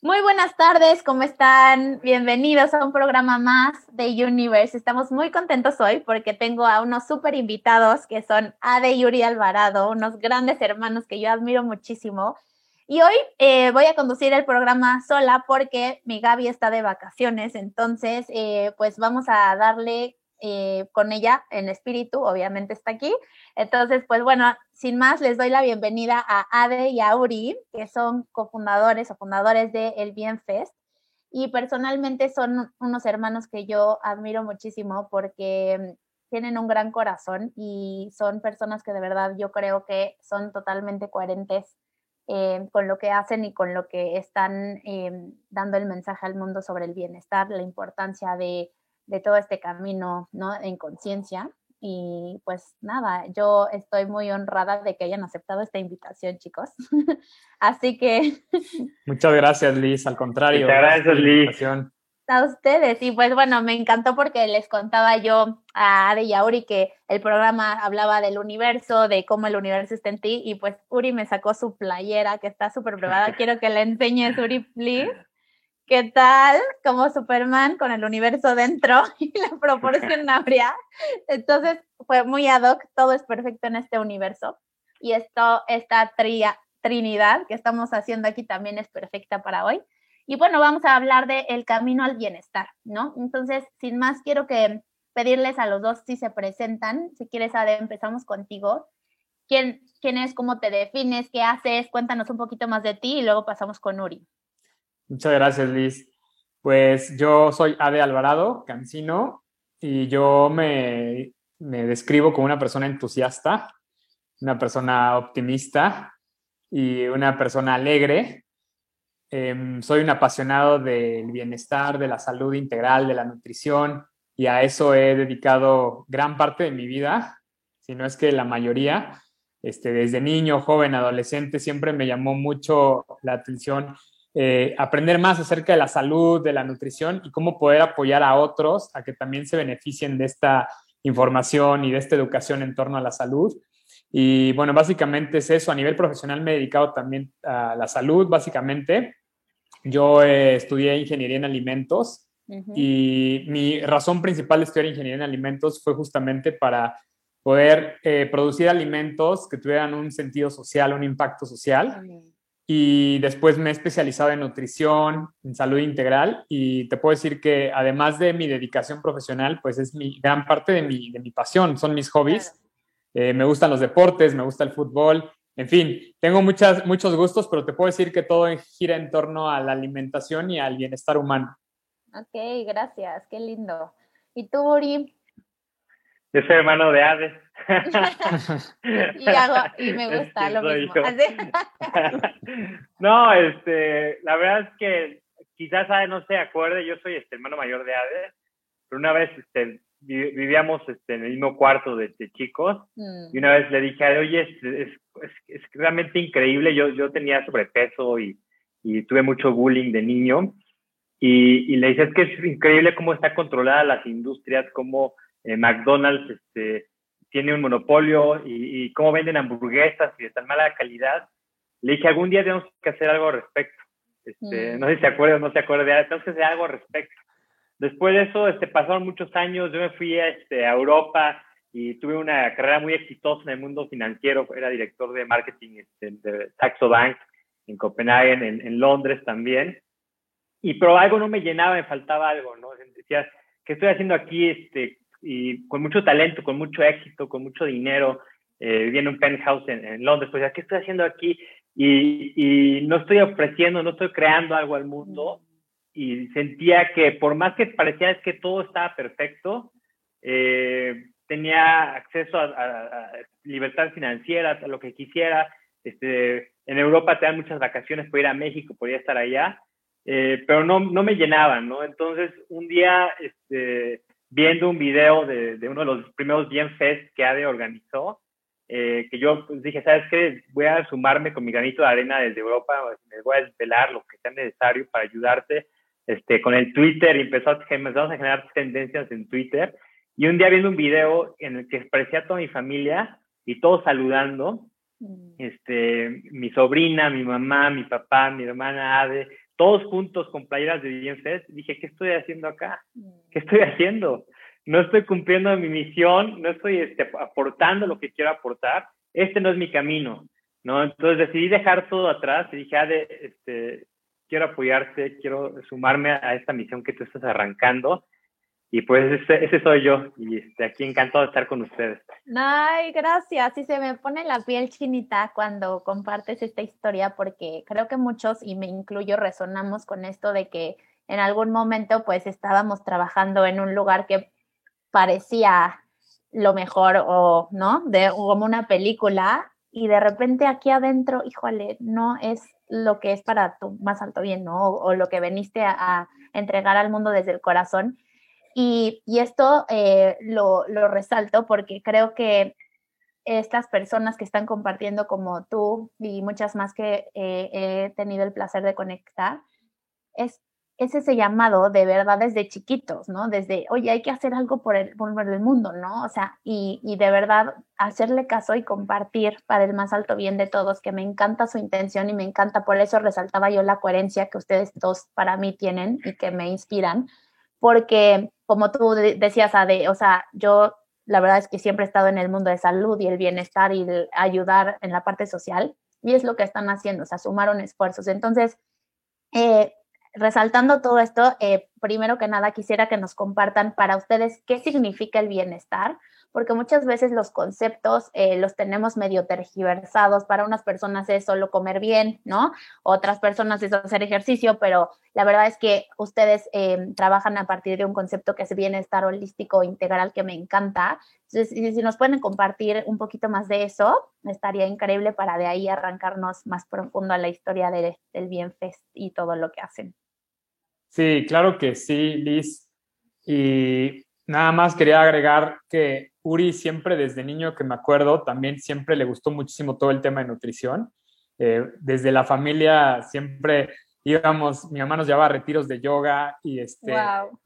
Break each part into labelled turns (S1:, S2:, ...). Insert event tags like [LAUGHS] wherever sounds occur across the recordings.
S1: Muy buenas tardes, ¿cómo están? Bienvenidos a un programa más de Universe. Estamos muy contentos hoy porque tengo a unos súper invitados que son Ade y Yuri Alvarado, unos grandes hermanos que yo admiro muchísimo. Y hoy eh, voy a conducir el programa sola porque mi Gaby está de vacaciones, entonces eh, pues vamos a darle eh, con ella en espíritu, obviamente está aquí. Entonces, pues bueno, sin más, les doy la bienvenida a Ade y a Uri, que son cofundadores o fundadores de El Bien Fest. Y personalmente son unos hermanos que yo admiro muchísimo porque tienen un gran corazón y son personas que de verdad yo creo que son totalmente coherentes eh, con lo que hacen y con lo que están eh, dando el mensaje al mundo sobre el bienestar, la importancia de, de todo este camino ¿no? en conciencia. Y pues nada, yo estoy muy honrada de que hayan aceptado esta invitación, chicos. [LAUGHS] Así que... [LAUGHS]
S2: Muchas gracias, Liz. Al contrario.
S3: Muchas gracias, Liz
S1: a ustedes. Y pues bueno, me encantó porque les contaba yo a Ade y a Uri que el programa hablaba del universo, de cómo el universo está en ti. Y pues Uri me sacó su playera que está súper probada. [LAUGHS] Quiero que le enseñes, Uri, please. ¿Qué tal? Como Superman con el universo dentro [LAUGHS] y la proporción [LAUGHS] habría. Entonces fue muy ad hoc, todo es perfecto en este universo. Y esto, esta tria, trinidad que estamos haciendo aquí también es perfecta para hoy. Y bueno, vamos a hablar de el camino al bienestar, ¿no? Entonces, sin más, quiero que pedirles a los dos si se presentan. Si quieres, Ade, empezamos contigo. ¿Quién, ¿Quién es? ¿Cómo te defines? ¿Qué haces? Cuéntanos un poquito más de ti y luego pasamos con Uri.
S2: Muchas gracias, Liz. Pues yo soy Ade Alvarado, cancino, y yo me, me describo como una persona entusiasta, una persona optimista y una persona alegre Em, soy un apasionado del bienestar, de la salud integral, de la nutrición, y a eso he dedicado gran parte de mi vida, si no es que la mayoría. Este, desde niño, joven, adolescente, siempre me llamó mucho la atención eh, aprender más acerca de la salud, de la nutrición y cómo poder apoyar a otros a que también se beneficien de esta información y de esta educación en torno a la salud. Y bueno, básicamente es eso. A nivel profesional me he dedicado también a la salud, básicamente. Yo eh, estudié ingeniería en alimentos y mi razón principal de estudiar ingeniería en alimentos fue justamente para poder eh, producir alimentos que tuvieran un sentido social, un impacto social. Y después me he especializado en nutrición, en salud integral y te puedo decir que además de mi dedicación profesional, pues es mi gran parte de mi, de mi pasión, son mis hobbies. Eh, me gustan los deportes, me gusta el fútbol en fin, tengo muchas, muchos gustos, pero te puedo decir que todo gira en torno a la alimentación y al bienestar humano.
S1: Ok, gracias, qué lindo. ¿Y tú, Uri?
S3: Yo soy hermano de Hades. [LAUGHS]
S1: y, hago, y me gusta lo mismo. [LAUGHS]
S3: no, este, la verdad es que quizás Hades no se acuerde, yo soy este hermano mayor de Hades, pero una vez este, vivíamos este, en el mismo cuarto de, chicos mm. y una vez le dije, oye, es, es, realmente increíble, yo, yo tenía sobrepeso y, y tuve mucho bullying de niño y, y, le dije, es que es increíble cómo está controlada las industrias, cómo eh, McDonald's este, tiene un monopolio y, y, cómo venden hamburguesas y de tan mala calidad. Le dije, algún día tenemos que hacer algo al respecto. Este, mm. No sé si se acuerda o no se acuerda, tenemos que hacer algo al respecto. Después de eso, este, pasaron muchos años, yo me fui a, este, a Europa y tuve una carrera muy exitosa en el mundo financiero, era director de marketing este, de Saxo Bank en Copenhague, en, en, Londres también, y pero algo no me llenaba, me faltaba algo, ¿no? Decía, ¿qué estoy haciendo aquí? Este, y con mucho talento, con mucho éxito, con mucho dinero, eh, viviendo en un penthouse en, en Londres, pues, ¿qué estoy haciendo aquí? Y, y no estoy ofreciendo, no estoy creando algo al mundo y sentía que por más que parecía que todo estaba perfecto, eh, tenía acceso a, libertad financiera, a lo que quisiera. Este, en Europa te dan muchas vacaciones, por ir a México, podía estar allá, eh, pero no, no me llenaban, ¿no? Entonces, un día, este, viendo un video de, de, uno de los primeros Bien Fest que ADE organizó, eh, que yo pues, dije, ¿sabes qué? Voy a sumarme con mi granito de arena desde Europa, me voy a desvelar lo que sea necesario para ayudarte este, con el Twitter empezó a, empezamos a generar tendencias en Twitter. Y un día viendo un video en el que expresé a toda mi familia y todos saludando, mm. este, mi sobrina, mi mamá, mi papá, mi hermana Ade, todos juntos con playeras de Bienfest, dije, ¿qué estoy haciendo acá? ¿Qué estoy haciendo? No estoy cumpliendo mi misión, no estoy este, aportando lo que quiero aportar, este no es mi camino, ¿no? Entonces decidí dejar todo atrás y dije, ah, este, quiero apoyarte, quiero sumarme a esta misión que tú estás arrancando y pues ese, soy yo y este, aquí encantado de estar con ustedes.
S1: Ay, gracias. Sí, se me pone la piel chinita cuando compartes esta historia porque creo que muchos, y me incluyo, resonamos con esto de que en algún momento pues estábamos trabajando en un lugar que parecía lo mejor o, ¿no? De como una película y de repente aquí adentro, híjole, no es lo que es para tu más alto bien, ¿no? O, lo que veniste a entregar al mundo desde el corazón y, esto eh, lo, resalto porque creo que estas personas que están compartiendo como tú y muchas más que eh, he tenido el placer de conectar, es, ese llamado de verdad desde chiquitos, ¿no? Desde, oye, hay que hacer algo por el, por el mundo, ¿no? O sea, y, y, de verdad hacerle caso y compartir para el más alto bien de todos, que me encanta su intención y me encanta, por eso resaltaba yo la coherencia que ustedes dos para mí tienen y que me inspiran, porque como tú decías, Ade, o sea, yo la verdad es que siempre he estado en el mundo de salud y el bienestar y ayudar en la parte social, y es lo que están haciendo, o sea, sumaron esfuerzos. Entonces, eh, resaltando todo esto, eh, primero que nada quisiera que nos compartan para ustedes qué significa el bienestar, porque muchas veces los conceptos eh, los tenemos medio tergiversados. Para unas personas es solo comer bien, ¿no? Otras personas es hacer ejercicio, pero la verdad es que ustedes eh, trabajan a partir de un concepto que es bienestar holístico integral que me encanta. Entonces, si, nos pueden compartir un poquito más de eso, estaría increíble para de ahí arrancarnos más profundo a la historia del Bienfest y todo lo que hacen.
S2: Sí, claro que sí, Liz. Y nada más quería agregar que Uri siempre desde niño que me acuerdo, también siempre le gustó muchísimo todo el tema de nutrición. Eh, desde la familia siempre íbamos, mi mamá nos llevaba a retiros de yoga y este,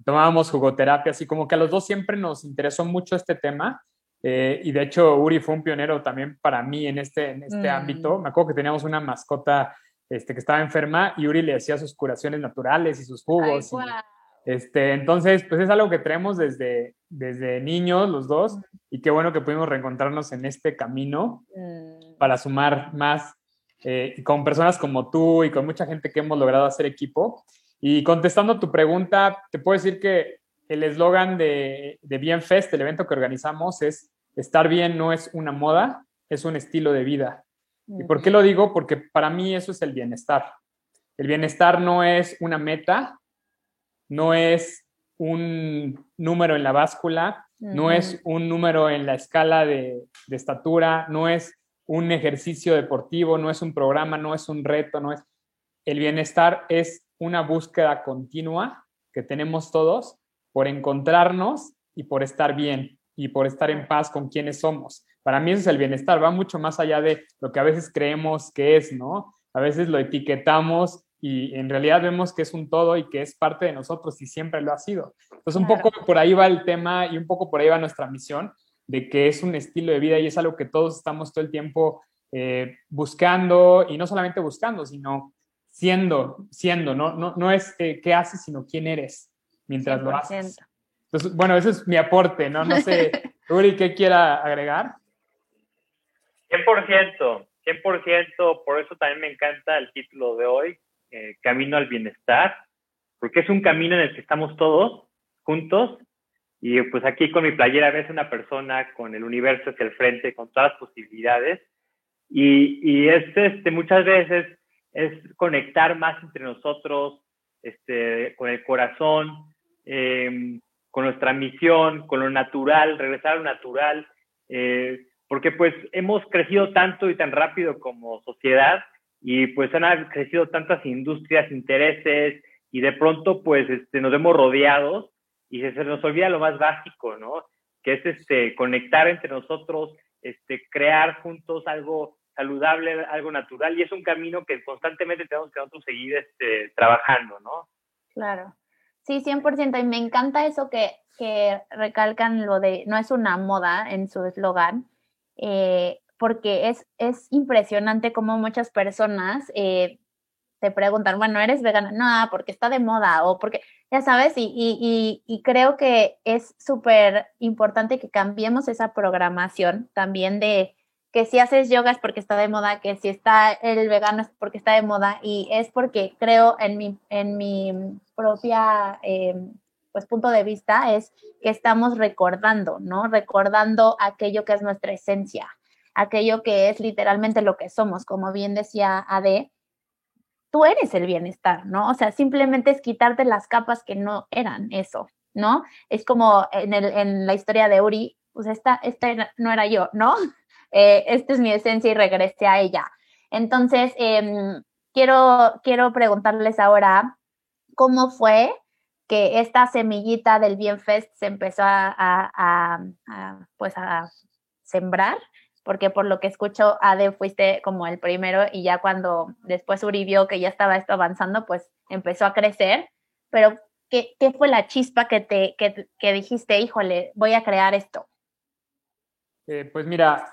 S2: tomábamos jugoterapia, así como que a los dos siempre nos interesó mucho este tema. Eh, y de hecho, Uri fue un pionero también para mí en este, en este mm. ámbito. Me acuerdo que teníamos una mascota este, que estaba enferma y Uri le hacía sus curaciones naturales y sus jugos. Este, entonces, pues es algo que traemos desde, desde niños los dos y qué bueno que pudimos reencontrarnos en este camino mm. para sumar más eh, con personas como tú y con mucha gente que hemos logrado hacer equipo. Y contestando a tu pregunta, te puedo decir que el eslogan de, de Bien Fest, el evento que organizamos, es estar bien no es una moda, es un estilo de vida. ¿Y por qué lo digo? Porque para mí eso es el bienestar. El bienestar no es una meta, no es un número en la báscula, no es un número en la escala de, estatura, no es un ejercicio deportivo, no es un programa, no es un reto, no es... El bienestar es una búsqueda continua que tenemos todos por encontrarnos y por estar bien y por estar en paz con quienes somos. Para mí eso es el bienestar, va mucho más allá de lo que a veces creemos que es, ¿no? A veces lo etiquetamos y en realidad vemos que es un todo y que es parte de nosotros y siempre lo ha sido. Entonces un poco por ahí va el tema y un poco por ahí va nuestra misión de que es un estilo de vida y es algo que todos estamos todo el tiempo eh, buscando y no solamente buscando, sino siendo, siendo, no, no, no es eh, qué haces, sino quién eres mientras lo haces. Entonces, bueno, ese es mi aporte, ¿no? No sé, [LAUGHS] Uri, ¿qué quiera agregar?
S3: 100%, 100%, por eso también me encanta el título de hoy, eh, camino al bienestar, porque es un camino en el que estamos todos juntos. Y pues aquí con mi playera ves una persona con el universo hacia el frente, con todas las posibilidades. Y, y es, este, muchas veces es conectar más entre nosotros, este, con el corazón, em, con nuestra misión, con lo natural, regresar a lo natural, eh, porque pues hemos crecido tanto y tan rápido como sociedad y pues han crecido tantas industrias, intereses y de pronto pues este, nos vemos rodeados y se, nos olvida lo más básico, ¿no? Que es este, conectar entre nosotros, este, crear juntos algo saludable, algo natural y es un camino que constantemente tenemos que nosotros seguir este, trabajando, ¿no?
S1: Claro. Sí, 100%. Y me encanta eso que, que recalcan lo de no es una moda en su eslogan. Eh, porque es, es impresionante cómo muchas personas eh, te preguntan, bueno, ¿eres vegana? No, porque está de moda o porque, ya sabes, y, y, creo que es súper importante que cambiemos esa programación también de que si haces yoga es porque está de moda, que si está el vegano es porque está de moda y es porque creo en mi, en mi propia em, pues punto de vista es que estamos recordando, ¿no? Recordando aquello que es nuestra esencia, aquello que es literalmente lo que somos, como bien decía Ade, tú eres el bienestar, ¿no? O sea, simplemente es quitarte las capas que no eran eso, ¿no? Es como en, el, en la historia de Uri, pues esta, esta no era yo, ¿no? [LAUGHS] Eh, esta es mi esencia y regresé a ella. Entonces, em, quiero, quiero preguntarles ahora, ¿cómo fue que esta semillita del Bienfest se empezó a, pues a sembrar? Porque por lo que escucho, Ade, fuiste como el primero y ya cuando después Uri vio que ya estaba esto avanzando, pues empezó a crecer. Pero, ¿qué, qué fue la chispa que, te, que, que dijiste, híjole, voy a crear esto?
S2: Eh, pues mira,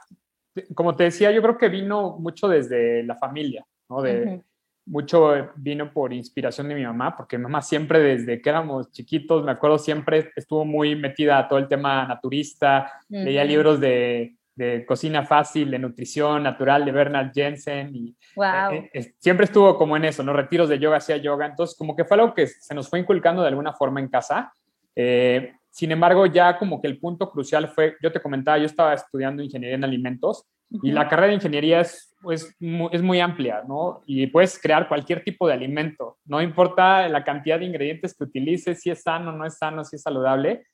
S2: como te decía, yo creo que vino mucho desde la familia, ¿no? De, Mucho vino por inspiración de mi mamá, porque mi mamá siempre desde que éramos chiquitos, me acuerdo, siempre estuvo muy metida a todo el tema naturista, leía libros de, de, cocina fácil, de nutrición natural, de Bernard Jensen, y eh, eh, siempre estuvo como en eso, ¿no? Retiros de yoga, hacía yoga, entonces como que fue algo que se nos fue inculcando de alguna forma en casa. Eh, sin embargo, ya como que el punto crucial fue, yo te comentaba, yo estaba estudiando ingeniería en alimentos y la carrera de ingeniería es, pues, es muy amplia, ¿no? Y puedes crear cualquier tipo de alimento, no importa la cantidad de ingredientes que utilices, si es sano, no es sano, si es saludable.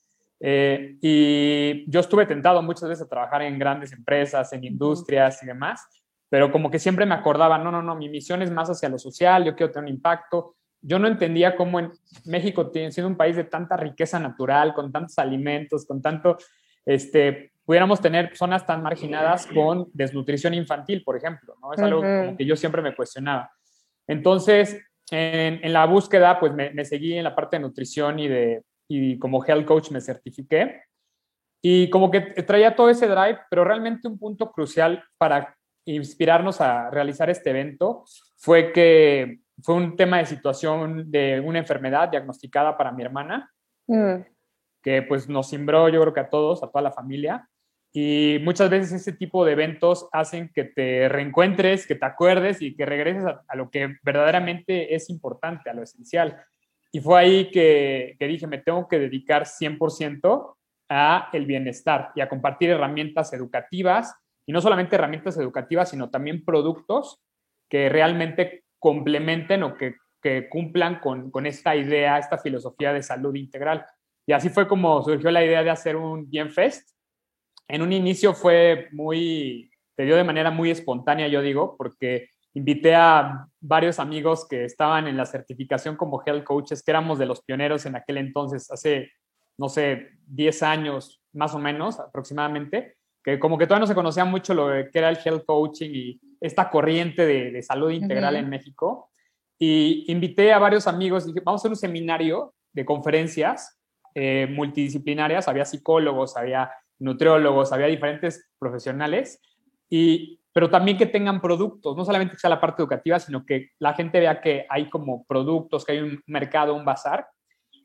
S2: Eh, y yo estuve tentado muchas veces a trabajar en grandes empresas, en industrias y demás, pero como que siempre me acordaba, no, no, no, mi misión es más hacia lo social, yo quiero tener un impacto yo no entendía cómo en México, siendo un país de tanta riqueza natural, con tantos alimentos, con tanto, este, pudiéramos tener zonas tan marginadas con desnutrición infantil, por ejemplo, ¿no? Es algo que yo siempre me cuestionaba. Entonces, en, la búsqueda, pues me, seguí en la parte de nutrición y, de, y como health coach me certifiqué. Y como que traía todo ese drive, pero realmente un punto crucial para inspirarnos a realizar este evento fue que fue un tema de situación de una enfermedad diagnosticada para mi hermana, mm. que pues nos cimbró yo creo que a todos, a toda la familia. Y muchas veces ese tipo de eventos hacen que te reencuentres, que te acuerdes y que regreses a, lo que verdaderamente es importante, a lo esencial. Y fue ahí que, dije, me tengo que dedicar 100% a el bienestar y a compartir herramientas educativas, y no solamente herramientas educativas, sino también productos que realmente complementen o que, cumplan con, esta idea, esta filosofía de salud integral. Y así fue como surgió la idea de hacer un Bien Fest. En un inicio fue muy, te dio de manera muy espontánea, yo digo, porque invité a varios amigos que estaban en la certificación como health coaches, que éramos de los pioneros en aquel entonces, hace, no sé, 10 años más o menos aproximadamente, que como que todavía no se conocía mucho lo que era el health coaching y esta corriente de, salud integral en México. Y invité a varios amigos, dije, vamos a hacer un seminario de conferencias eh, multidisciplinarias, había psicólogos, había nutriólogos, había diferentes profesionales, y, pero también que tengan productos, no solamente que sea la parte educativa, sino que la gente vea que hay como productos, que hay un mercado, un bazar.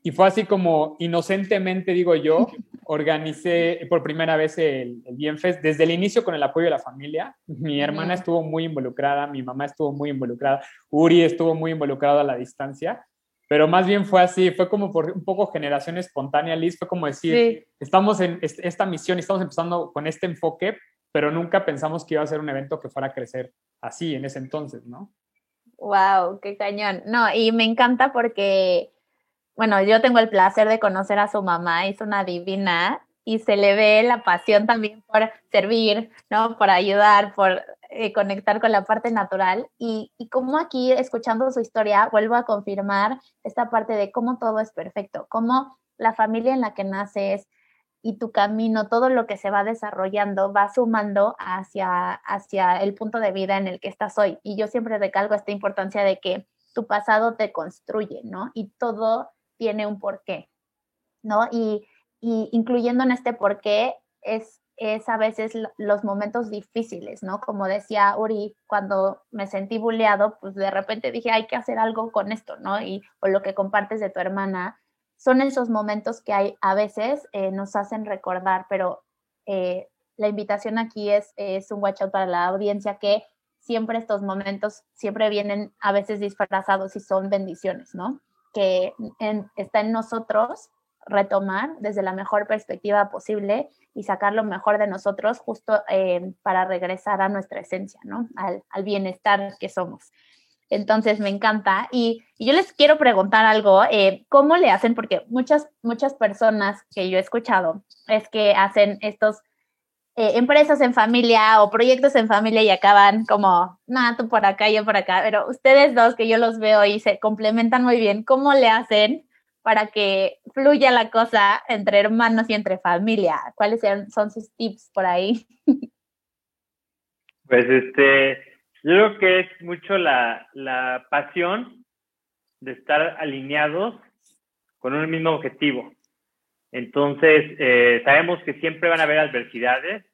S2: Y fue así como inocentemente, digo yo, [LAUGHS] organicé por primera vez el, el Bienfest desde el inicio con el apoyo de la familia. Mi hermana estuvo muy involucrada, mi mamá estuvo muy involucrada, Uri estuvo muy involucrado a la distancia, pero más bien fue así, fue como por un poco generación espontánea, Liz, fue como decir, estamos en esta misión estamos empezando con este enfoque, pero nunca pensamos que iba a ser un evento que fuera a crecer así en ese entonces, ¿no?
S1: Wow, qué cañón. No, y me encanta porque bueno, yo tengo el placer de conocer a su mamá, es una divina y se le ve la pasión también por servir, ¿no? Por ayudar, por eh, conectar con la parte natural. Y, y como aquí, escuchando su historia, vuelvo a confirmar esta parte de cómo todo es perfecto, cómo la familia en la que naces y tu camino, todo lo que se va desarrollando, va sumando hacia, hacia el punto de vida en el que estás hoy. Y yo siempre recalco esta importancia de que tu pasado te construye, ¿no? Y todo tiene un porqué, ¿no? Y, incluyendo en este porqué es es a veces los momentos difíciles, ¿no? Como decía Uri, cuando me sentí bulleado, pues de repente dije, hay que hacer algo con esto, ¿no? Y o lo que compartes de tu hermana, son esos momentos que hay a veces eh, nos hacen recordar, pero eh, la invitación aquí es, es un watch out para la audiencia que siempre estos momentos siempre vienen a veces disfrazados y son bendiciones, ¿no? Que está en nosotros retomar desde la mejor perspectiva posible y sacar lo mejor de nosotros justo eh, para regresar a nuestra esencia, ¿no? Al, bienestar que somos. Entonces me encanta. Y, yo les quiero preguntar algo, eh, ¿cómo le hacen? Porque muchas, muchas personas que yo he escuchado es que hacen estos eh, empresas en familia o proyectos en familia y acaban como, nada, tú por acá, yo por acá, pero ustedes dos que yo los veo y se complementan muy bien, ¿cómo le hacen para que fluya la cosa entre hermanos y entre familia? ¿Cuáles son sus tips por ahí?
S3: Pues este, yo creo que es mucho la, la pasión de estar alineados con un mismo objetivo. Entonces, eh, sabemos que siempre van a haber adversidades,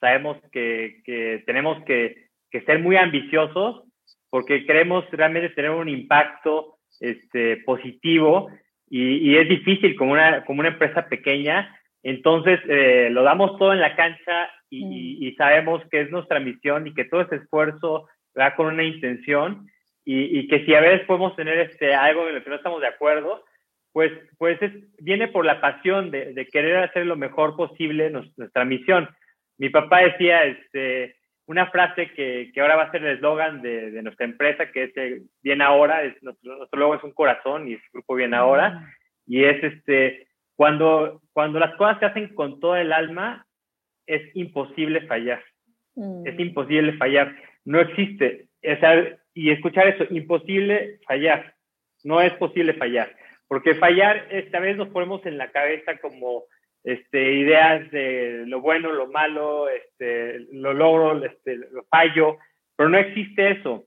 S3: sabemos que, que tenemos que, que, ser muy ambiciosos porque queremos realmente tener un impacto este, positivo y, es difícil como una, como una empresa pequeña. Entonces, eh, lo damos todo en la cancha y, y, sabemos que es nuestra misión y que todo ese esfuerzo va con una intención y, y, que si a veces podemos tener este, algo en lo que no estamos de acuerdo, pues, pues es, viene por la pasión de, de querer hacer lo mejor posible nuestra misión. Mi papá decía, este, una frase que, que ahora va a ser el eslogan de, de, nuestra empresa, que es eh, Bien Ahora, es, nuestro, nuestro, logo es un corazón y es grupo Bien Ahora, mm. y es este, cuando, cuando las cosas se hacen con todo el alma, es imposible fallar, mm. es imposible fallar, no existe, y escuchar eso, imposible fallar, no es posible fallar, porque fallar, esta vez nos ponemos en la cabeza como este, ideas de lo bueno, lo malo, este, lo logro, este, lo fallo, pero no existe eso.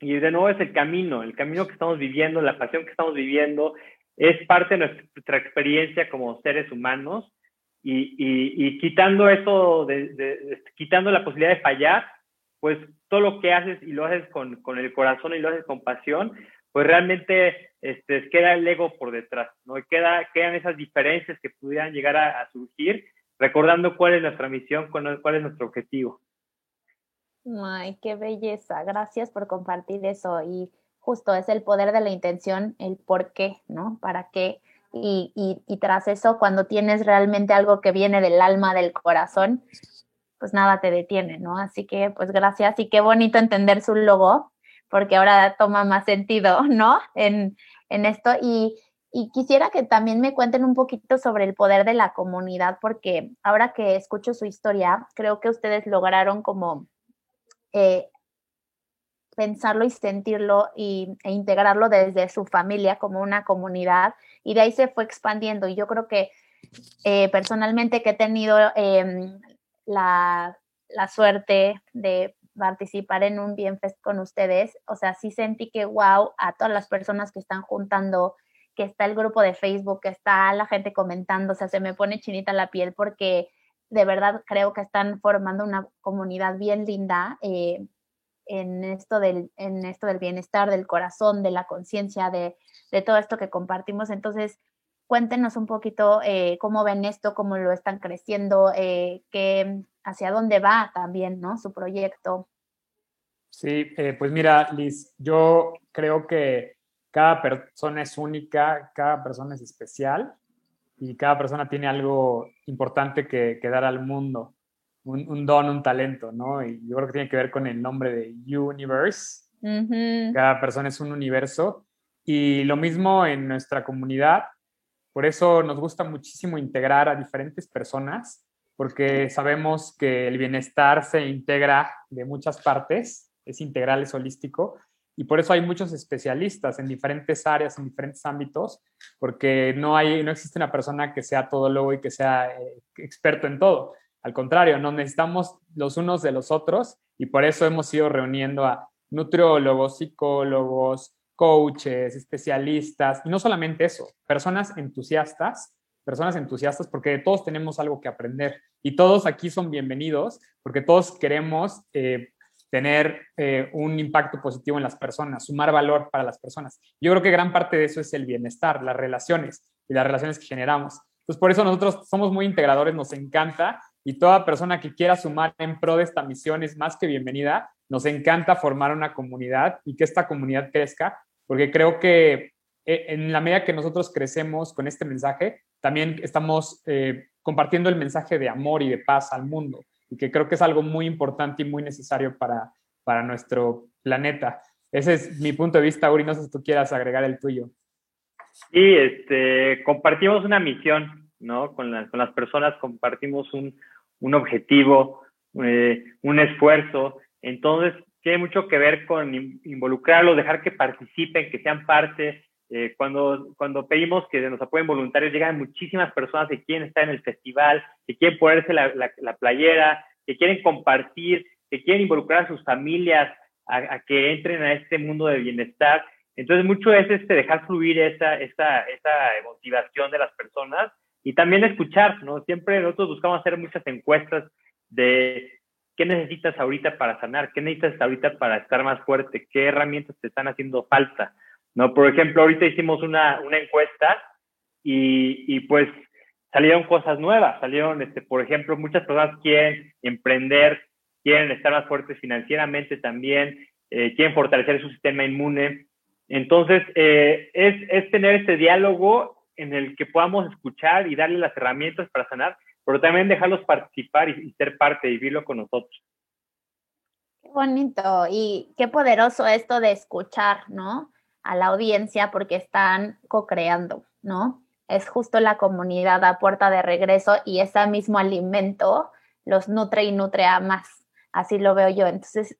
S3: Y de nuevo es el camino, el camino que estamos viviendo, la pasión que estamos viviendo, es parte de nuestra experiencia como seres humanos y, quitando eso, de, quitando la posibilidad de fallar, pues todo lo que haces y lo haces con, con el corazón y lo haces con pasión, pues realmente este, queda el ego por detrás, ¿no? Y queda, quedan esas diferencias que pudieran llegar a, surgir, recordando cuál es nuestra misión, cuál es nuestro objetivo.
S1: Ay, qué belleza. Gracias por compartir eso. Y justo es el poder de la intención, el por qué, ¿no? ¿Para qué? Y, y, y, tras eso, cuando tienes realmente algo que viene del alma, del corazón, pues nada te detiene, ¿no? Así que, pues gracias y qué bonito entender su logo porque ahora toma más sentido, ¿no? En, esto. Y, quisiera que también me cuenten un poquito sobre el poder de la comunidad, porque ahora que escucho su historia, creo que ustedes lograron como eh, pensarlo y sentirlo y, e integrarlo desde su familia como una comunidad y de ahí se fue expandiendo. Y yo creo que eh, personalmente que he tenido em, la, suerte de participar en un Bienfest con ustedes, o sea, sí sentí que wow, a todas las personas que están juntando, que está el grupo de Facebook, que está la gente comentando, o sea, se me pone chinita la piel porque de verdad creo que están formando una comunidad bien linda eh, en, esto del, en esto del bienestar, del corazón, de la conciencia, de, de todo esto que compartimos. Entonces, cuéntenos un poquito eh, cómo ven esto, cómo lo están creciendo, eh, qué, hacia dónde va también, ¿no? Su proyecto.
S2: Sí, eh, pues mira, Liz, yo creo que cada persona es única, cada persona es especial y cada persona tiene algo importante que, dar al mundo, un, don, un talento, ¿no? Y yo creo que tiene que ver con el nombre de Universe. Cada persona es un universo y lo mismo en nuestra comunidad por eso nos gusta muchísimo integrar a diferentes personas, porque sabemos que el bienestar se integra de muchas partes, es integral, es holístico, y por eso hay muchos especialistas en diferentes áreas, en diferentes ámbitos, porque no, hay, no existe una persona que sea todólogo y que sea eh, experto en todo. Al contrario, nos necesitamos los unos de los otros y por eso hemos ido reuniendo a nutriólogos, psicólogos, coaches, especialistas, y no solamente eso, personas entusiastas personas entusiastas porque todos tenemos algo que aprender y todos aquí son bienvenidos porque todos queremos eh, tener eh, un impacto positivo en las personas, sumar valor para las personas. Yo creo que gran parte de eso es el bienestar, las relaciones y las relaciones que generamos. Entonces, por eso nosotros somos muy integradores, nos encanta y toda persona que quiera sumar en pro de esta misión es más que bienvenida. Nos encanta formar una comunidad y que esta comunidad crezca, porque creo que eh, en la medida que nosotros crecemos con este mensaje, también estamos eh, compartiendo el mensaje de amor y de paz al mundo, y que creo que es algo muy importante y muy necesario para, para nuestro planeta. Ese es mi punto de vista, Uri, no sé si tú quieras agregar el tuyo.
S3: Sí, este, compartimos una misión, ¿no? Con, con las personas compartimos un, un objetivo, eh, un esfuerzo. Entonces, tiene mucho que ver con involucrarlos, dejar que participen, que sean parte. Eh, cuando, cuando pedimos que nos apoyen voluntarios, llegan muchísimas personas que quieren estar en el festival, que quieren ponerse la, la, playera, que quieren compartir, que quieren involucrar a sus familias a, que entren a este mundo de bienestar. Entonces, mucho es este dejar fluir esa, esa, esa motivación de las personas y también escuchar, ¿no? Siempre nosotros buscamos hacer muchas encuestas de qué necesitas ahorita para sanar, qué necesitas ahorita para estar más fuerte, qué herramientas te están haciendo falta, ¿no? Por ejemplo, ahorita hicimos una, una encuesta y, y, pues salieron cosas nuevas, salieron, este, por ejemplo, muchas personas quieren emprender, quieren estar más fuertes financieramente también, eh, quieren fortalecer su sistema inmune. Entonces, eh, es, es tener este diálogo en el que podamos escuchar y darle las herramientas para sanar, pero también dejarlos participar y, ser parte, y vivirlo con nosotros.
S1: Qué bonito y qué poderoso esto de escuchar, ¿no? A la audiencia porque están co-creando, ¿no? Es justo la comunidad a puerta de regreso y ese mismo alimento los nutre y nutre a más. Así lo veo yo. Entonces,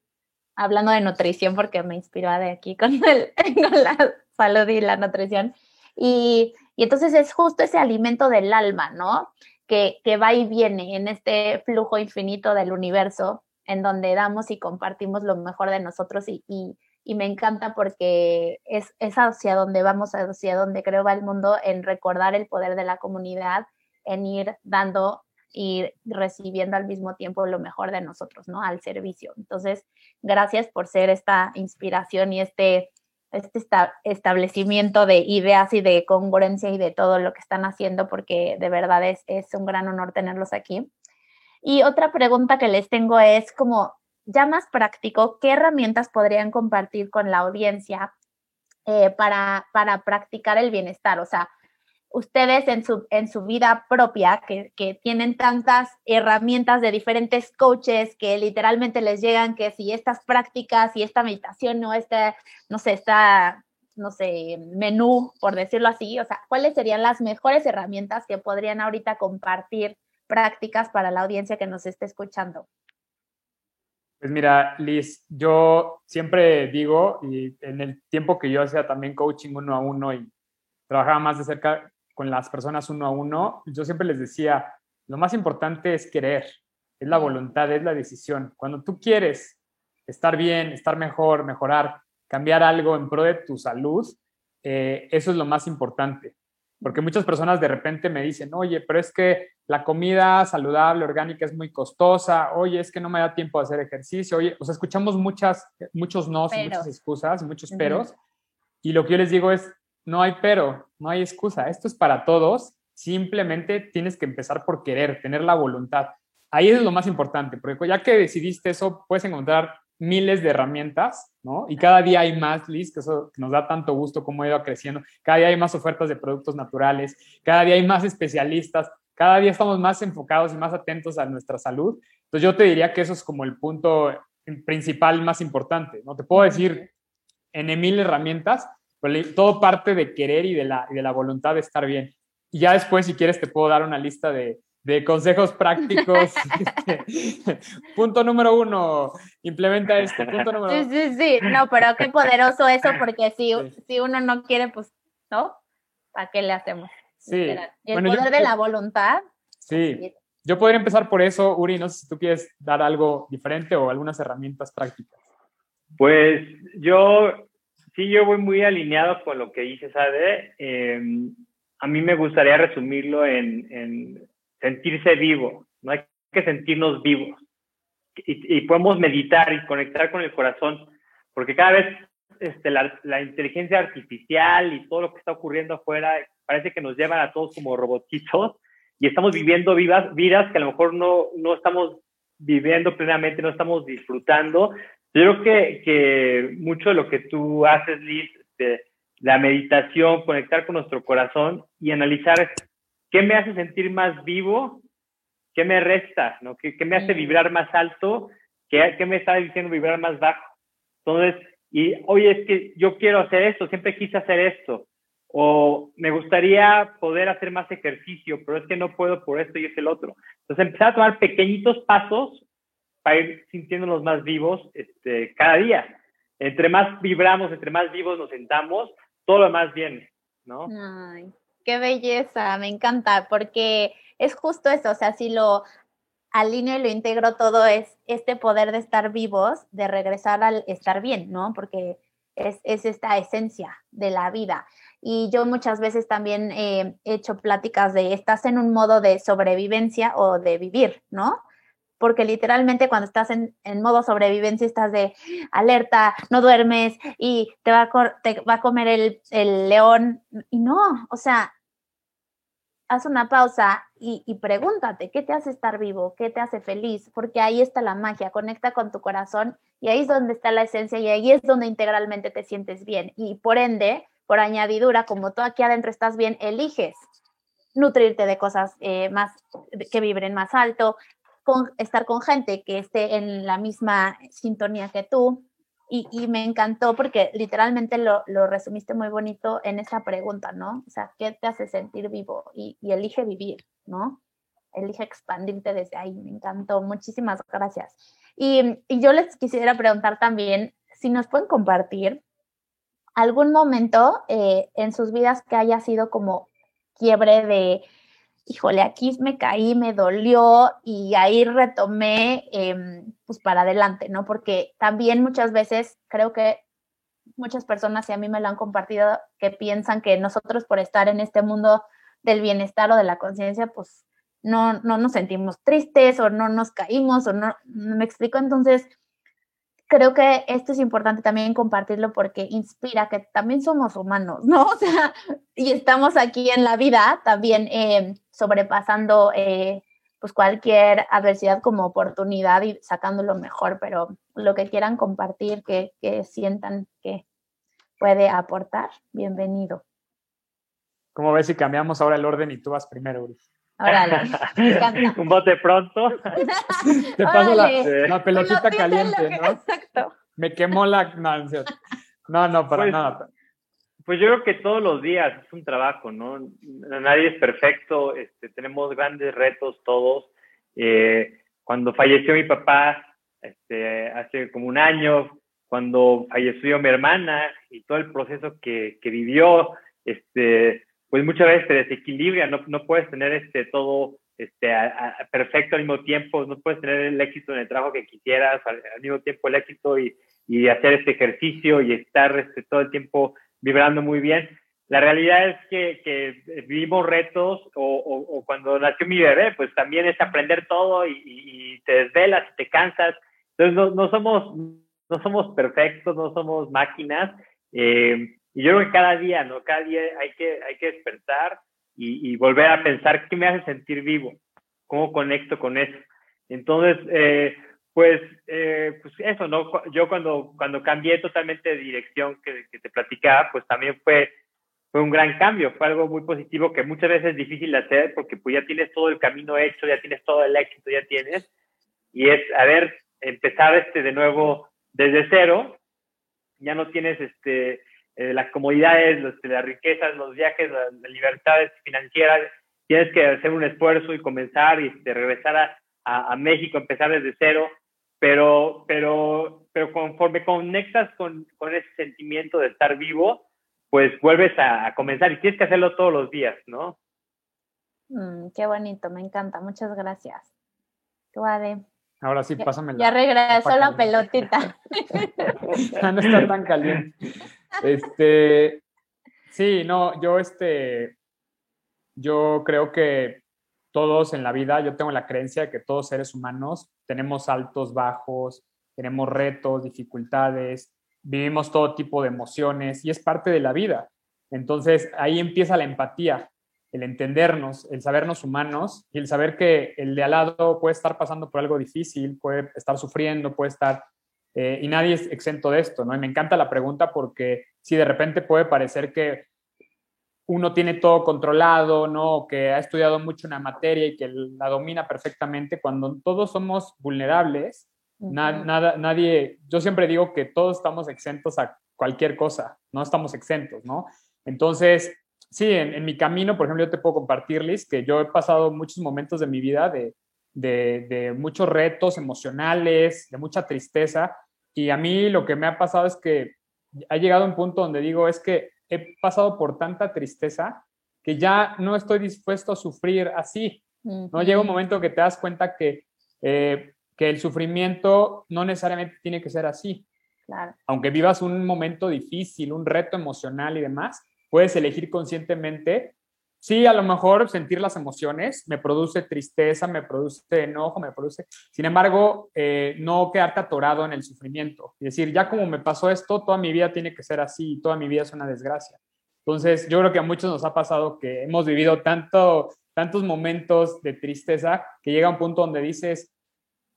S1: hablando de nutrición, porque me inspiró de aquí con, el, [LAUGHS] con la salud y la nutrición. Y y entonces es justo ese alimento del alma, ¿no? Que, que va y viene en este flujo infinito del universo, en donde damos y compartimos lo mejor de nosotros y, y, me encanta porque es, es hacia donde vamos, hacia donde creo va el mundo, en recordar el poder de la comunidad, en ir dando y recibiendo al mismo tiempo lo mejor de nosotros, ¿no? Al servicio. Entonces, gracias por ser esta inspiración y este este establecimiento de ideas y de congruencia y de todo lo que están haciendo, porque de verdad es, es un gran honor tenerlos aquí. Y otra pregunta que les tengo es como, ya más práctico, ¿qué herramientas podrían compartir con la audiencia eh, para, para practicar el bienestar? O sea, ustedes en su, en su vida propia, que, que, tienen tantas herramientas de diferentes coaches que literalmente les llegan que si estas prácticas y esta meditación o este, no sé, esta, no sé, menú, por decirlo así, o sea, ¿cuáles serían las mejores herramientas que podrían ahorita compartir prácticas para la audiencia que nos esté escuchando?
S2: Pues mira, Liz, yo siempre digo, y en el tiempo que yo hacía también coaching uno a uno y trabajaba más de cerca con las personas uno a uno, yo siempre les decía, lo más importante es querer, es la voluntad, es la decisión. Cuando tú quieres estar bien, estar mejor, mejorar, cambiar algo en pro de tu salud, eh, eso es lo más importante. Porque muchas personas de repente me dicen, oye, pero es que la comida saludable, orgánica es muy costosa, oye, es que no me da tiempo de hacer ejercicio, oye, o sea, escuchamos muchas, muchos nos, muchas excusas, muchos peros, y lo que yo les digo es, no hay pero, no hay excusa. Esto es para todos. Simplemente tienes que empezar por querer, tener la voluntad. Ahí es lo más importante, porque ya que decidiste eso, puedes encontrar miles de herramientas, ¿no? Y cada día hay más, Liz, que eso nos da tanto gusto cómo ha ido creciendo. Cada día hay más ofertas de productos naturales, cada día hay más especialistas, cada día estamos más enfocados y más atentos a nuestra salud. Entonces yo te diría que eso es como el punto principal más importante, ¿no? Te puedo decir en mil herramientas, todo parte de querer y de la, de la voluntad de estar bien. Y ya después, si quieres, te puedo dar una lista de, de consejos prácticos. [LAUGHS] [LAUGHS] Punto número uno, implementa esto. Punto número
S1: Sí, sí, sí. No, pero qué poderoso eso, porque si, si uno no quiere, pues, ¿no? ¿Para qué le hacemos?
S2: Sí.
S1: el poder de la voluntad.
S2: Sí. Yo podría empezar por eso, Uri, no sé si tú quieres dar algo diferente o algunas herramientas prácticas.
S3: Pues yo sí, yo voy muy alineado con lo que dices, Ade. Em, a mí me gustaría resumirlo en, sentirse vivo, no hay que sentirnos vivos. Y, podemos meditar y conectar con el corazón, porque cada vez este, la, inteligencia artificial y todo lo que está ocurriendo afuera parece que nos llevan a todos como robotitos y estamos viviendo vidas que a lo mejor no, no estamos viviendo plenamente, no estamos disfrutando. Yo creo que, que mucho de lo que tú haces, Liz, de la meditación, conectar con nuestro corazón y analizar qué me hace sentir más vivo, qué me resta, ¿no? qué, qué me hace vibrar más alto, qué, qué me está diciendo vibrar más bajo. Entonces, y oye, es que yo quiero hacer esto, siempre quise hacer esto, o me gustaría poder hacer más ejercicio, pero es que no puedo por esto y es el otro. Entonces, empezar a tomar pequeñitos pasos para ir sintiéndonos más vivos este, cada día. Entre más vibramos, entre más vivos nos sentamos, todo lo demás viene, ¿no?
S1: Ay, qué belleza, me encanta, porque es justo eso, o sea, si lo alineo y lo integro todo es este poder de estar vivos, de regresar al estar bien, ¿no? Porque es, esta esencia de la vida. Y yo muchas veces también he hecho pláticas de, estás en un modo de sobrevivencia o de vivir, ¿no? Porque literalmente cuando estás en, modo sobrevivencia estás de alerta, no duermes y te va a, te va a comer el, el, león. Y no, o sea, haz una pausa y, y, pregúntate, ¿qué te hace estar vivo? ¿Qué te hace feliz? Porque ahí está la magia, conecta con tu corazón y ahí es donde está la esencia y ahí es donde integralmente te sientes bien. Y por ende, por añadidura, como tú aquí adentro estás bien, eliges nutrirte de cosas eh, más que vibren más alto, estar con gente que esté en la misma sintonía que tú. Y, me encantó porque literalmente lo, resumiste muy bonito en esa pregunta, ¿no? O sea, ¿qué te hace sentir vivo? Y, elige vivir, ¿no? Elige expandirte desde ahí. Me encantó. Muchísimas gracias. Y, yo les quisiera preguntar también si nos pueden compartir algún momento eh, en sus vidas que haya sido como quiebre de híjole, aquí me caí, me dolió y ahí retomé em, pues para adelante, ¿no? Porque también muchas veces creo que muchas personas, y a mí me lo han compartido, que piensan que nosotros por estar en este mundo del bienestar o de la conciencia, pues no, no nos sentimos tristes o no nos caímos o no, me explico, entonces creo que esto es importante también compartirlo porque inspira que también somos humanos, ¿no? [LAUGHS] O sea, y estamos aquí en la vida también eh, sobrepasando eh, pues cualquier adversidad como oportunidad y sacando lo mejor, pero lo que quieran compartir, que, que sientan que puede aportar, bienvenido.
S2: ¿Cómo ves si cambiamos ahora el orden y tú vas primero, Uri? [LAUGHS]
S3: Un bote pronto.
S2: Te paso la, pelotita caliente, ¿no? Exacto. Me quemó la. No, no, para
S3: pues,
S2: nada.
S3: Pues yo creo que todos los días es un trabajo, ¿no? Nadie es perfecto, este, tenemos grandes retos todos. Eh, cuando falleció mi papá, este, hace como un año, cuando falleció mi hermana y todo el proceso que, que vivió, este, pues muchas veces te desequilibra, no, no puedes tener este, todo este, perfecto al mismo tiempo, no puedes tener el éxito en el trabajo que quisieras, al, mismo tiempo el éxito y, y, hacer este ejercicio y estar este, todo el tiempo vibrando muy bien. La realidad es que, que vivimos retos o, o, cuando nació mi bebé, pues también es aprender todo y, y te desvelas, te cansas. Entonces no, no, somos, no somos perfectos, no somos máquinas. Eh, y yo creo que cada día, ¿no? Cada día hay que, hay que despertar y, volver a pensar qué me hace sentir vivo, cómo conecto con eso. Entonces, eh, pues, eh, pues eso, ¿no? Yo cuando, cuando cambié totalmente de dirección que, te platicaba, pues también fue, fue un gran cambio, fue algo muy positivo que muchas veces es difícil de hacer porque pues ya tienes todo el camino hecho, ya tienes todo el éxito, ya tienes, y es, a ver, empezar este de nuevo desde cero, ya no tienes este eh, las comodidades, las riquezas, los viajes, las, libertades financieras, tienes que hacer un esfuerzo y comenzar y este, regresar a, a, México, empezar desde cero, pero, pero, pero conforme conectas con, con ese sentimiento de estar vivo, pues vuelves a, comenzar y tienes que hacerlo todos los días, ¿no?
S1: Mm, qué bonito, me encanta, muchas gracias. Tú,
S2: Ahora sí, pásame
S1: Ya regresó la pelotita. [LAUGHS]
S2: no está tan caliente. Este, sí, no, yo este, yo creo que todos en la vida, yo tengo la creencia de que todos seres humanos tenemos altos, bajos, tenemos retos, dificultades, vivimos todo tipo de emociones y es parte de la vida. Entonces ahí empieza la empatía, el entendernos, el sabernos humanos y el saber que el de al lado puede estar pasando por algo difícil, puede estar sufriendo, puede estar... Eh, y nadie es exento de esto, ¿no? Y me encanta la pregunta porque si de repente puede parecer que uno tiene todo controlado, ¿no? Que ha estudiado mucho una materia y que la domina perfectamente, cuando todos somos vulnerables, nada, nadie, yo siempre digo que todos estamos exentos a cualquier cosa, no estamos exentos, ¿no? Entonces, sí, en, mi camino, por ejemplo, yo te puedo compartir, Liz, que yo he pasado muchos momentos de mi vida de, de, de muchos retos emocionales, de mucha tristeza, y a mí lo que me ha pasado es que ha llegado un punto donde digo, es que he pasado por tanta tristeza que ya no estoy dispuesto a sufrir así. ¿no? Llega un momento que te das cuenta que, eh, que el sufrimiento no necesariamente tiene que ser así. Aunque vivas un momento difícil, un reto emocional y demás, puedes elegir conscientemente. Sí, a lo mejor sentir las emociones me produce tristeza, me produce enojo, me produce... Sin embargo, eh, no quedarte atorado en el sufrimiento. y decir, ya como me pasó esto, toda mi vida tiene que ser así, toda mi vida es una desgracia. Entonces, yo creo que a muchos nos ha pasado que hemos vivido tanto, tantos momentos de tristeza que llega un punto donde dices,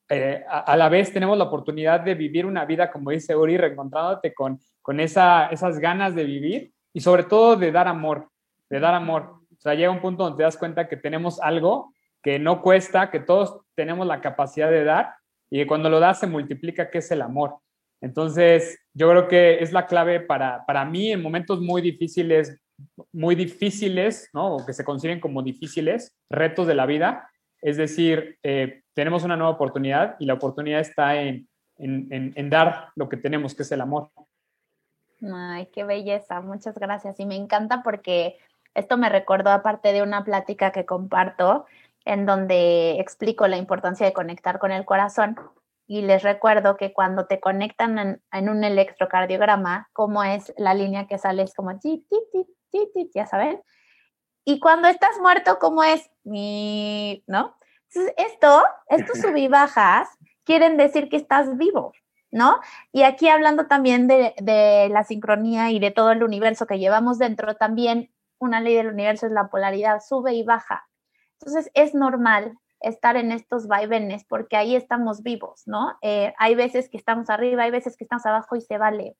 S2: eh, a, la vez tenemos la oportunidad de vivir una vida, como dice Uri, reencontrándote con, con esa, esas ganas de vivir y sobre todo de dar amor, de dar amor. O sea, llega un punto donde te das cuenta que tenemos algo que no cuesta, que todos tenemos la capacidad de dar y que cuando lo das se multiplica, que es el amor. Entonces, yo creo que es la clave para, para mí en momentos muy difíciles, muy difíciles, ¿no? O que se consiguen como difíciles, retos de la vida. Es decir, eh, tenemos una nueva oportunidad y la oportunidad está en, en, en, dar lo que tenemos, que es el amor.
S1: Ay, qué belleza, muchas gracias. Y me encanta porque esto me recordó aparte de una plática que comparto en donde explico la importancia de conectar con el corazón y les recuerdo que cuando te conectan en, un electrocardiograma, como es la línea que sale, es como, ti, ti, ti, ya saben. Y cuando estás muerto, ¿cómo es? Mi, ¿no? Entonces, esto, estos [LAUGHS] sub y bajas quieren decir que estás vivo, ¿no? Y aquí hablando también de, de, la sincronía y de todo el universo que llevamos dentro, también una ley del universo es la polaridad, sube y baja. Entonces, es normal estar en estos vaivenes porque ahí estamos vivos, ¿no? Eh, hay veces que estamos arriba, hay veces que estamos abajo y se vale.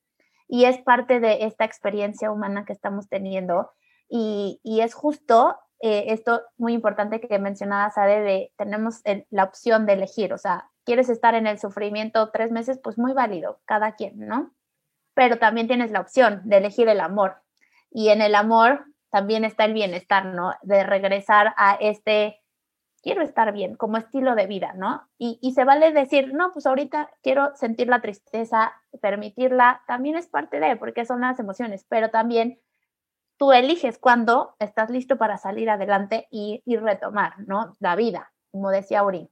S1: Y es parte de esta experiencia humana que estamos teniendo. Y, es justo eh, esto muy importante que mencionabas, Ade, de tenemos la opción de elegir, o sea, quieres estar en el sufrimiento tres meses, pues muy válido, cada quien, ¿no? Pero también tienes la opción de elegir el amor. Y en el amor también está el bienestar, ¿no? De regresar a este quiero estar bien como estilo de vida, ¿no? Y, se vale decir, no, pues ahorita quiero sentir la tristeza, permitirla, también es parte de, porque son las emociones, pero también tú eliges cuándo estás listo para salir adelante y, y retomar, ¿no? La vida, como decía Uri.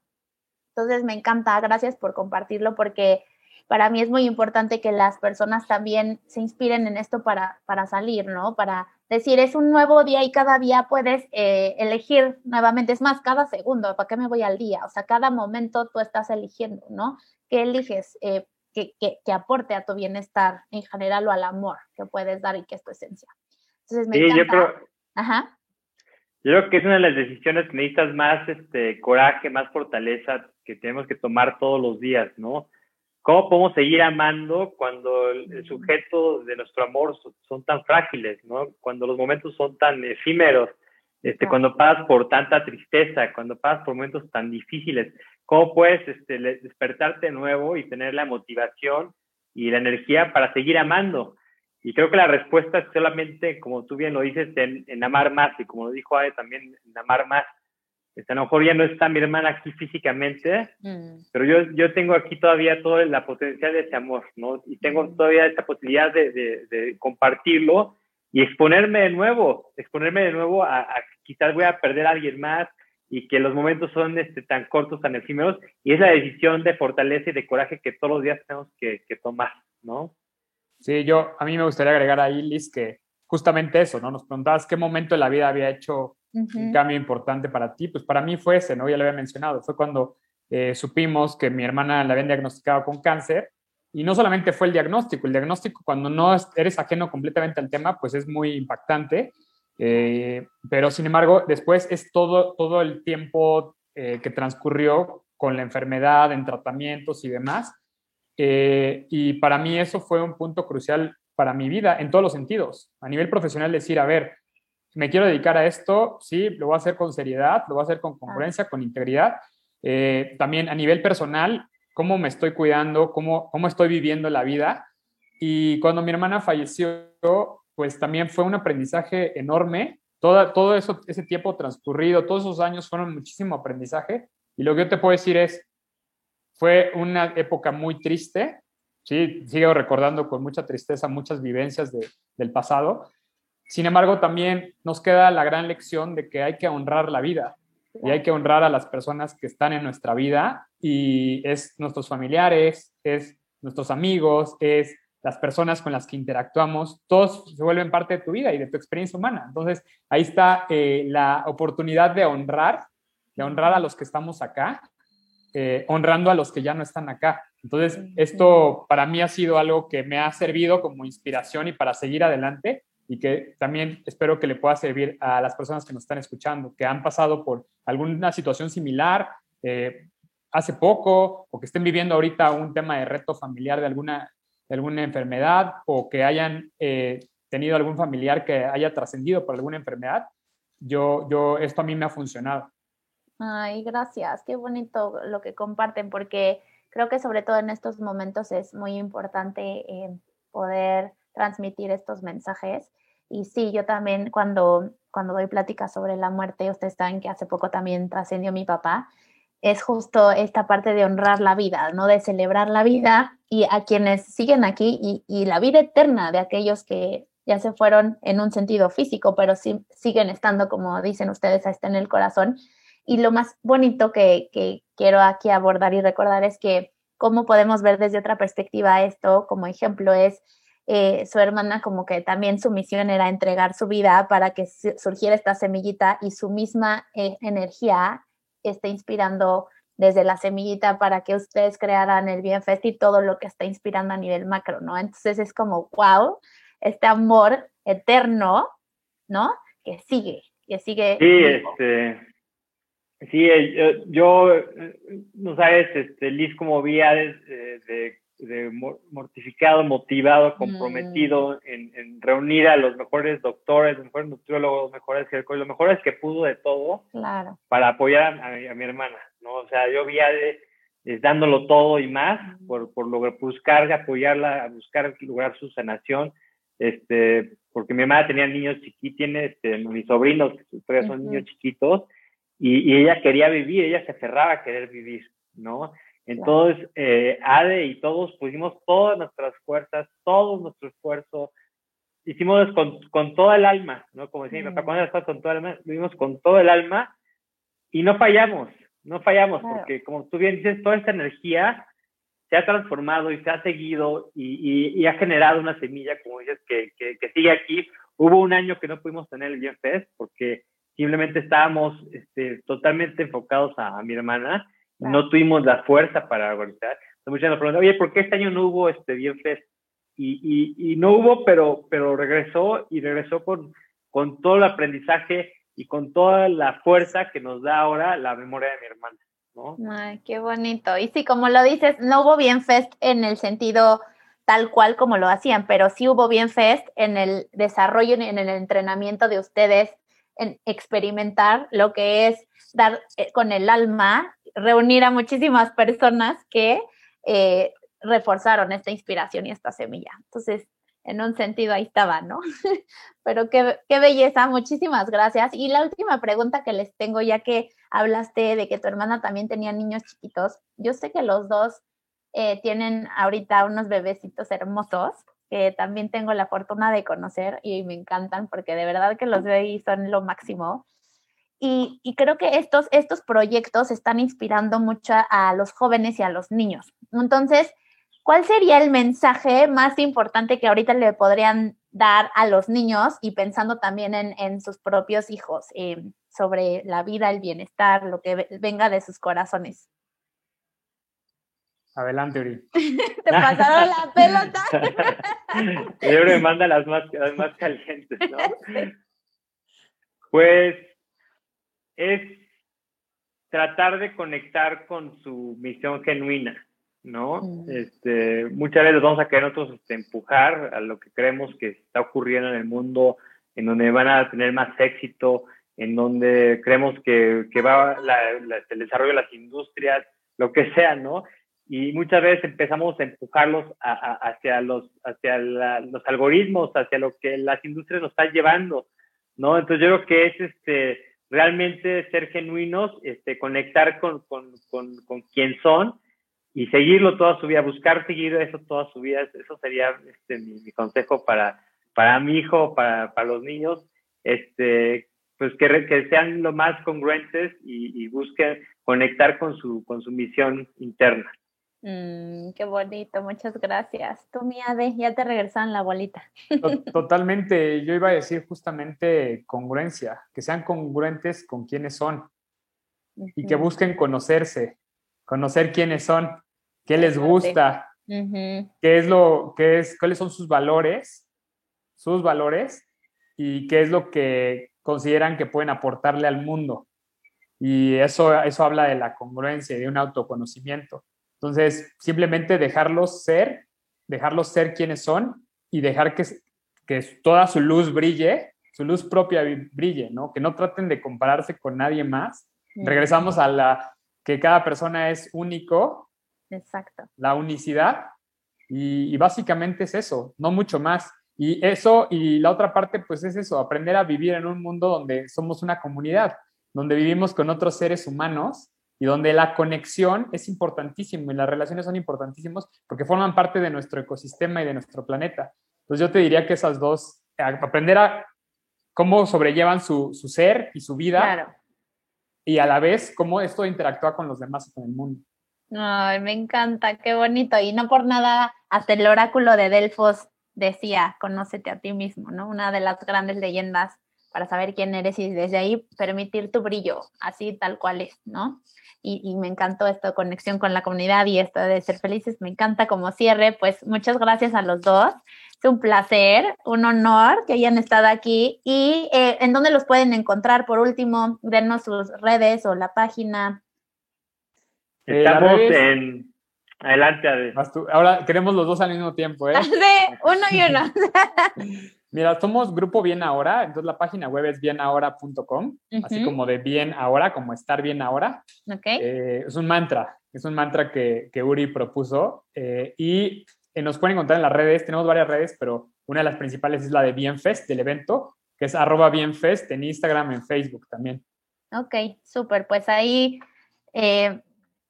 S1: Entonces me encanta, gracias por compartirlo, porque para mí es muy importante que las personas también se inspiren en esto para, para salir, ¿no? Para decir, es un nuevo día y cada día puedes eh, elegir nuevamente, es más, cada segundo, ¿para qué me voy al día? O sea, cada momento tú estás eligiendo, ¿no? ¿Qué eliges eh, que, que, aporte a tu bienestar en general o al amor que puedes dar y que es tu esencia? Entonces, me sí,
S3: Yo creo, Ajá. Yo creo que es una de las decisiones que necesitas más este, coraje, más fortaleza que tenemos que tomar todos los días, ¿no? ¿Cómo podemos seguir amando cuando el, sujeto de nuestro amor son, tan frágiles, ¿no? Cuando los momentos son tan efímeros, este, cuando pasas por tanta tristeza, cuando pasas por momentos tan difíciles, ¿cómo puedes este, despertarte de nuevo y tener la motivación y la energía para seguir amando? Y creo que la respuesta es solamente, como tú bien lo dices, en, en amar más, y como lo dijo Ade también, en amar más. Este, a lo mejor ya no está mi hermana aquí físicamente, mm. pero yo, yo tengo aquí todavía toda la potencial de ese amor, ¿no? Y tengo mm. todavía esta posibilidad de, de, compartirlo y exponerme de nuevo, exponerme de nuevo a, a, quizás voy a perder a alguien más y que los momentos son este, tan cortos, tan efímeros, y es la decisión de fortaleza y de coraje que todos los días tenemos que, que tomar, ¿no?
S2: Sí, yo, a mí me gustaría agregar ahí, Liz, que justamente eso, ¿no? Nos preguntabas qué momento de la vida había hecho un cambio importante para ti, pues para mí fue ese, ¿no? Ya lo había mencionado, fue cuando eh, supimos que mi hermana la habían diagnosticado con cáncer y no solamente fue el diagnóstico, el diagnóstico cuando no eres ajeno completamente al tema, pues es muy impactante, eh, pero sin embargo después es todo, todo el tiempo eh, que transcurrió con la enfermedad, en tratamientos y demás. y para mí eso fue un punto crucial para mi vida en todos los sentidos. A nivel profesional, decir, a ver, me quiero dedicar a esto, sí, lo voy a hacer con seriedad, lo voy a hacer con congruencia, con integridad. Eh, también a nivel personal, cómo me estoy cuidando, cómo, cómo estoy viviendo la vida. Y cuando mi hermana falleció, pues también fue un aprendizaje enorme. Todo, todo eso, ese tiempo transcurrido, todos esos años fueron muchísimo aprendizaje. Y lo que yo te puedo decir es, fue una época muy triste, Sí, sigo recordando con mucha tristeza muchas vivencias del pasado. Sin embargo, también nos queda la gran lección de que hay que honrar la vida y hay que honrar a las personas que están en nuestra vida y es nuestros familiares, es nuestros amigos, es las personas con las que interactuamos, todos se vuelven parte de tu vida y de tu experiencia humana. Entonces, ahí está eh, la oportunidad de honrar, de honrar a los que estamos acá, eh, honrando a los que ya no están acá. Entonces, esto para mí ha sido algo que me ha servido como inspiración y para seguir adelante y que también espero que le pueda servir a las personas que nos están escuchando, que han pasado por alguna situación similar eh, hace poco o que estén viviendo ahorita un tema de reto familiar de alguna, alguna enfermedad o que hayan eh, tenido algún familiar que haya trascendido por alguna enfermedad. Yo, yo, esto a mí me ha funcionado.
S1: Ay, gracias. Qué bonito lo que comparten porque creo que sobre todo en estos momentos es muy importante eh, poder transmitir estos mensajes. Y sí, yo también cuando, cuando doy pláticas sobre la muerte, ustedes saben que hace poco también trascendió mi papá, es justo esta parte de honrar la vida, ¿no? De celebrar la vida y a quienes siguen aquí y, y la vida eterna de aquellos que ya se fueron en un sentido físico, pero sí, siguen estando, como dicen ustedes, está en el corazón y lo más bonito que, quiero aquí abordar y recordar es que cómo podemos ver desde otra perspectiva esto, como ejemplo es eh, su hermana como que también su misión era entregar su vida para que surgiera esta semillita y su misma eh, energía esté inspirando desde la semillita para que ustedes crearan el Bienfest y todo lo que está inspirando a nivel macro, ¿no? Entonces es como, wow, este amor eterno, ¿no? Que sigue, que sigue.
S3: Sí, este, Sí, eh, yo, eh, no sabes, este, Liz, como de, de, mortificado, motivado, mm. comprometido en, reunir a los mejores doctores, los mejores nutriólogos, los mejores los mejores que pudo de todo para apoyar a, mi hermana, ¿no? O sea, yo vi a dándolo todo y más por, por buscar apoyarla, buscar lograr su sanación, este, porque mi hermana tenía niños chiquitos, tiene este, mis sobrinos, que todavía son niños chiquitos, y, ella quería vivir, ella se aferraba a querer vivir, ¿no? Entonces, eh, Ade y todos pusimos todas nuestras fuerzas, todo nuestro esfuerzo, hicimos con, con toda el alma, ¿no? Como decía mi papá, cuando estás con toda el alma, lo vimos con todo el alma y no fallamos, no fallamos, porque como tú bien dices, toda esta energía se ha transformado y se ha seguido y, y, ha generado una semilla, como dices, que, que, que, sigue aquí. Hubo un año que no pudimos tener el Bien Fest porque simplemente estábamos este, totalmente enfocados a, mi hermana, no tuvimos la fuerza para organizar. Muchas nos preguntan, oye, ¿por qué este año no hubo este Bien Fest? Y, y, y, no hubo, pero, pero regresó y regresó con, con todo el aprendizaje y con toda la fuerza que nos da ahora la memoria de mi hermana. ¿no?
S1: Ay, qué bonito. Y sí, como lo dices, no hubo Bien Fest en el sentido tal cual como lo hacían, pero sí hubo Bien Fest en el desarrollo, en el entrenamiento de ustedes en experimentar lo que es dar eh, con el alma, reunir a muchísimas personas que eh, reforzaron esta inspiración y esta semilla. Entonces, en un sentido ahí estaba, ¿no? [LAUGHS] Pero qué, qué, belleza, muchísimas gracias. Y la última pregunta que les tengo, ya que hablaste de que tu hermana también tenía niños chiquitos, yo sé que los dos eh, tienen ahorita unos bebecitos hermosos que también tengo la fortuna de conocer y me encantan porque de verdad que los veo y son lo máximo. Y, creo que estos, estos proyectos están inspirando mucho a los jóvenes y a los niños. Entonces, ¿cuál sería el mensaje más importante que ahorita le podrían dar a los niños y pensando también en, sus propios hijos, eh, sobre la vida, el bienestar, lo que venga de sus corazones.
S2: Adelante, Uri. [LAUGHS] [LAUGHS]
S1: Te pasaron la pelota.
S3: Yo me manda las más, las más calientes, ¿no? [LAUGHS] Pues es tratar de conectar con su misión genuina, ¿no? Mm. Este, muchas veces vamos a querer nosotros este, empujar a lo que creemos que está ocurriendo en el mundo, en donde van a tener más éxito, en donde creemos que, que va el desarrollo de las industrias, lo que sea, ¿no? y muchas veces empezamos a empujarlos hacia, los, hacia los algoritmos, hacia lo que las industrias nos están llevando, ¿no? Entonces yo creo que es este, realmente ser genuinos, este, conectar con, con, con, con quién son y seguirlo toda su vida, buscar seguir eso toda su vida, eso sería este, mi, consejo para, para mi hijo, para, para los niños, este, pues que, que sean lo más congruentes y, y busquen conectar con su, con su misión interna.
S1: Mm, qué bonito, muchas gracias. Tú, Mía, de, ya te regresaron la bolita. [LAUGHS]
S2: Totalmente, yo iba a decir justamente congruencia, que sean congruentes con quiénes son y que busquen conocerse, conocer quiénes son, qué les gusta, qué es lo, qué es, cuáles son sus valores, sus valores y qué es lo que consideran que pueden aportarle al mundo. Y eso, eso habla de la congruencia y de un autoconocimiento. Entonces, simplemente dejarlos ser, dejarlos ser quienes son y dejar que, que toda su luz brille, su luz propia brille, ¿no? Que no traten de compararse con nadie más. Regresamos a la que cada persona es único.
S1: Exacto.
S2: La unicidad. Y, y básicamente es eso, no mucho más. Y eso, y la otra parte, pues es eso, aprender a vivir en un mundo donde somos una comunidad, donde vivimos con otros seres humanos y donde la conexión es importantísima y las relaciones son importantísimos porque forman parte de nuestro ecosistema y de nuestro planeta. Entonces yo te diría que esas dos, aprender a cómo sobrellevan su, su ser y su vida y a la vez cómo esto interactúa con los demás y con el mundo.
S1: Ay, me encanta, qué bonito. Y no por nada, hasta el oráculo de Delfos decía, conócete a ti mismo, ¿no? Una de las grandes leyendas para saber quién eres y desde ahí permitir tu brillo, así tal cual es, ¿no? y, me encantó esta conexión con la comunidad y esto de ser felices. Me encanta como cierre, pues muchas gracias a los dos. Es un placer, un honor que hayan estado aquí. ¿Y eh, en dónde los pueden encontrar? Por último, denos sus redes o la página.
S3: Eh, Estamos en... Adelante,
S2: Ahora queremos los dos al mismo tiempo, ¿eh? [LAUGHS]
S1: Sí, uno y uno. [LAUGHS]
S2: Mira, somos Grupo Bien Ahora, entonces la página web es bienahora.com, así como de bien ahora, como estar bien ahora.
S1: Okay.
S2: Eh, es un mantra, es un mantra que, que Uri propuso eh, y eh, nos pueden encontrar en las redes, tenemos varias redes, pero una de las principales es la de Bienfest, del evento, que es arroba Bienfest en Instagram, en Facebook también.
S1: Ok, súper, pues ahí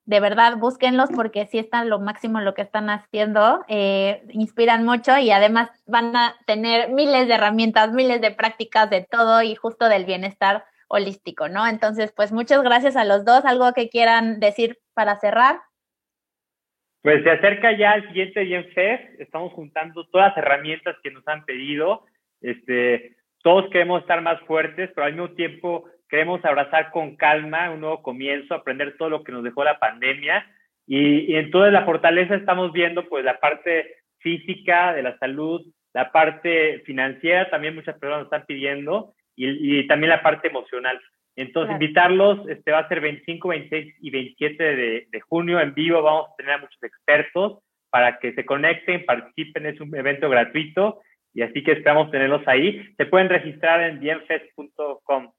S1: de verdad búsquenlos porque sí están lo máximo lo que están haciendo, eh, inspiran mucho y además van a tener miles de herramientas, miles de prácticas de todo y justo del bienestar holístico, ¿no? Entonces, pues muchas gracias a los dos. ¿Algo que quieran decir para cerrar?
S3: Pues se acerca ya el siguiente Fest, estamos juntando todas las herramientas que nos han pedido, este, todos queremos estar más fuertes, pero al mismo tiempo queremos abrazar con calma un nuevo comienzo, aprender todo lo que nos dejó la pandemia y, y en toda la fortaleza estamos viendo pues la parte física de la salud, la parte financiera, también muchas personas están pidiendo y, y también la parte emocional. Entonces, invitarlos, este va a ser 25, 26 y 27 de, de, junio en vivo, vamos a tener a muchos expertos para que se conecten, participen, es un evento gratuito y así que esperamos tenerlos ahí. Se pueden registrar en bienfest.com.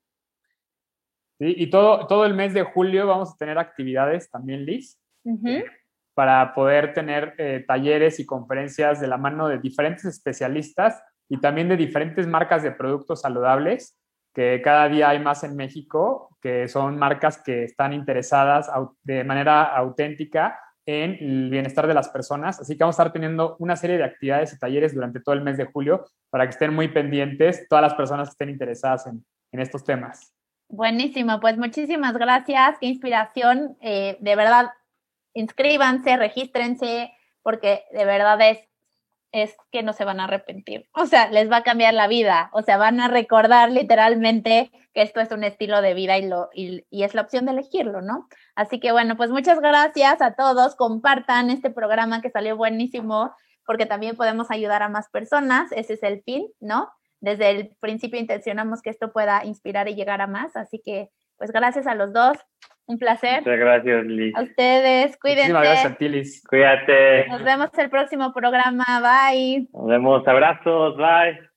S2: Sí, y todo, todo el mes de julio vamos a tener actividades también, Liz, para poder tener eh, talleres y conferencias de la mano de diferentes especialistas y también de diferentes marcas de productos saludables, que cada día hay más en México, que son marcas que están interesadas de manera auténtica en el bienestar de las personas. Así que vamos a estar teniendo una serie de actividades y talleres durante todo el mes de julio para que estén muy pendientes todas las personas que estén interesadas en, en estos temas.
S1: Buenísimo, pues muchísimas gracias, qué inspiración. Eh, de verdad, inscríbanse, regístrense, porque de verdad es es que no se van a arrepentir. O sea, les va a cambiar la vida. O sea, van a recordar literalmente que esto es un estilo de vida y, lo, y, es la opción de elegirlo, ¿no? Así que bueno, pues muchas gracias a todos. Compartan este programa que salió buenísimo porque también podemos ayudar a más personas. Ese es el fin, ¿no? Desde el principio intencionamos que esto pueda inspirar y llegar a más. Así que, pues gracias a los dos. Un placer.
S3: Muchas gracias, Liz.
S1: A ustedes, cuídense. Muchísimas
S2: gracias a ti, Liz.
S3: Cuídate.
S1: Nos vemos el próximo programa. Bye.
S3: Nos vemos. Abrazos. Bye.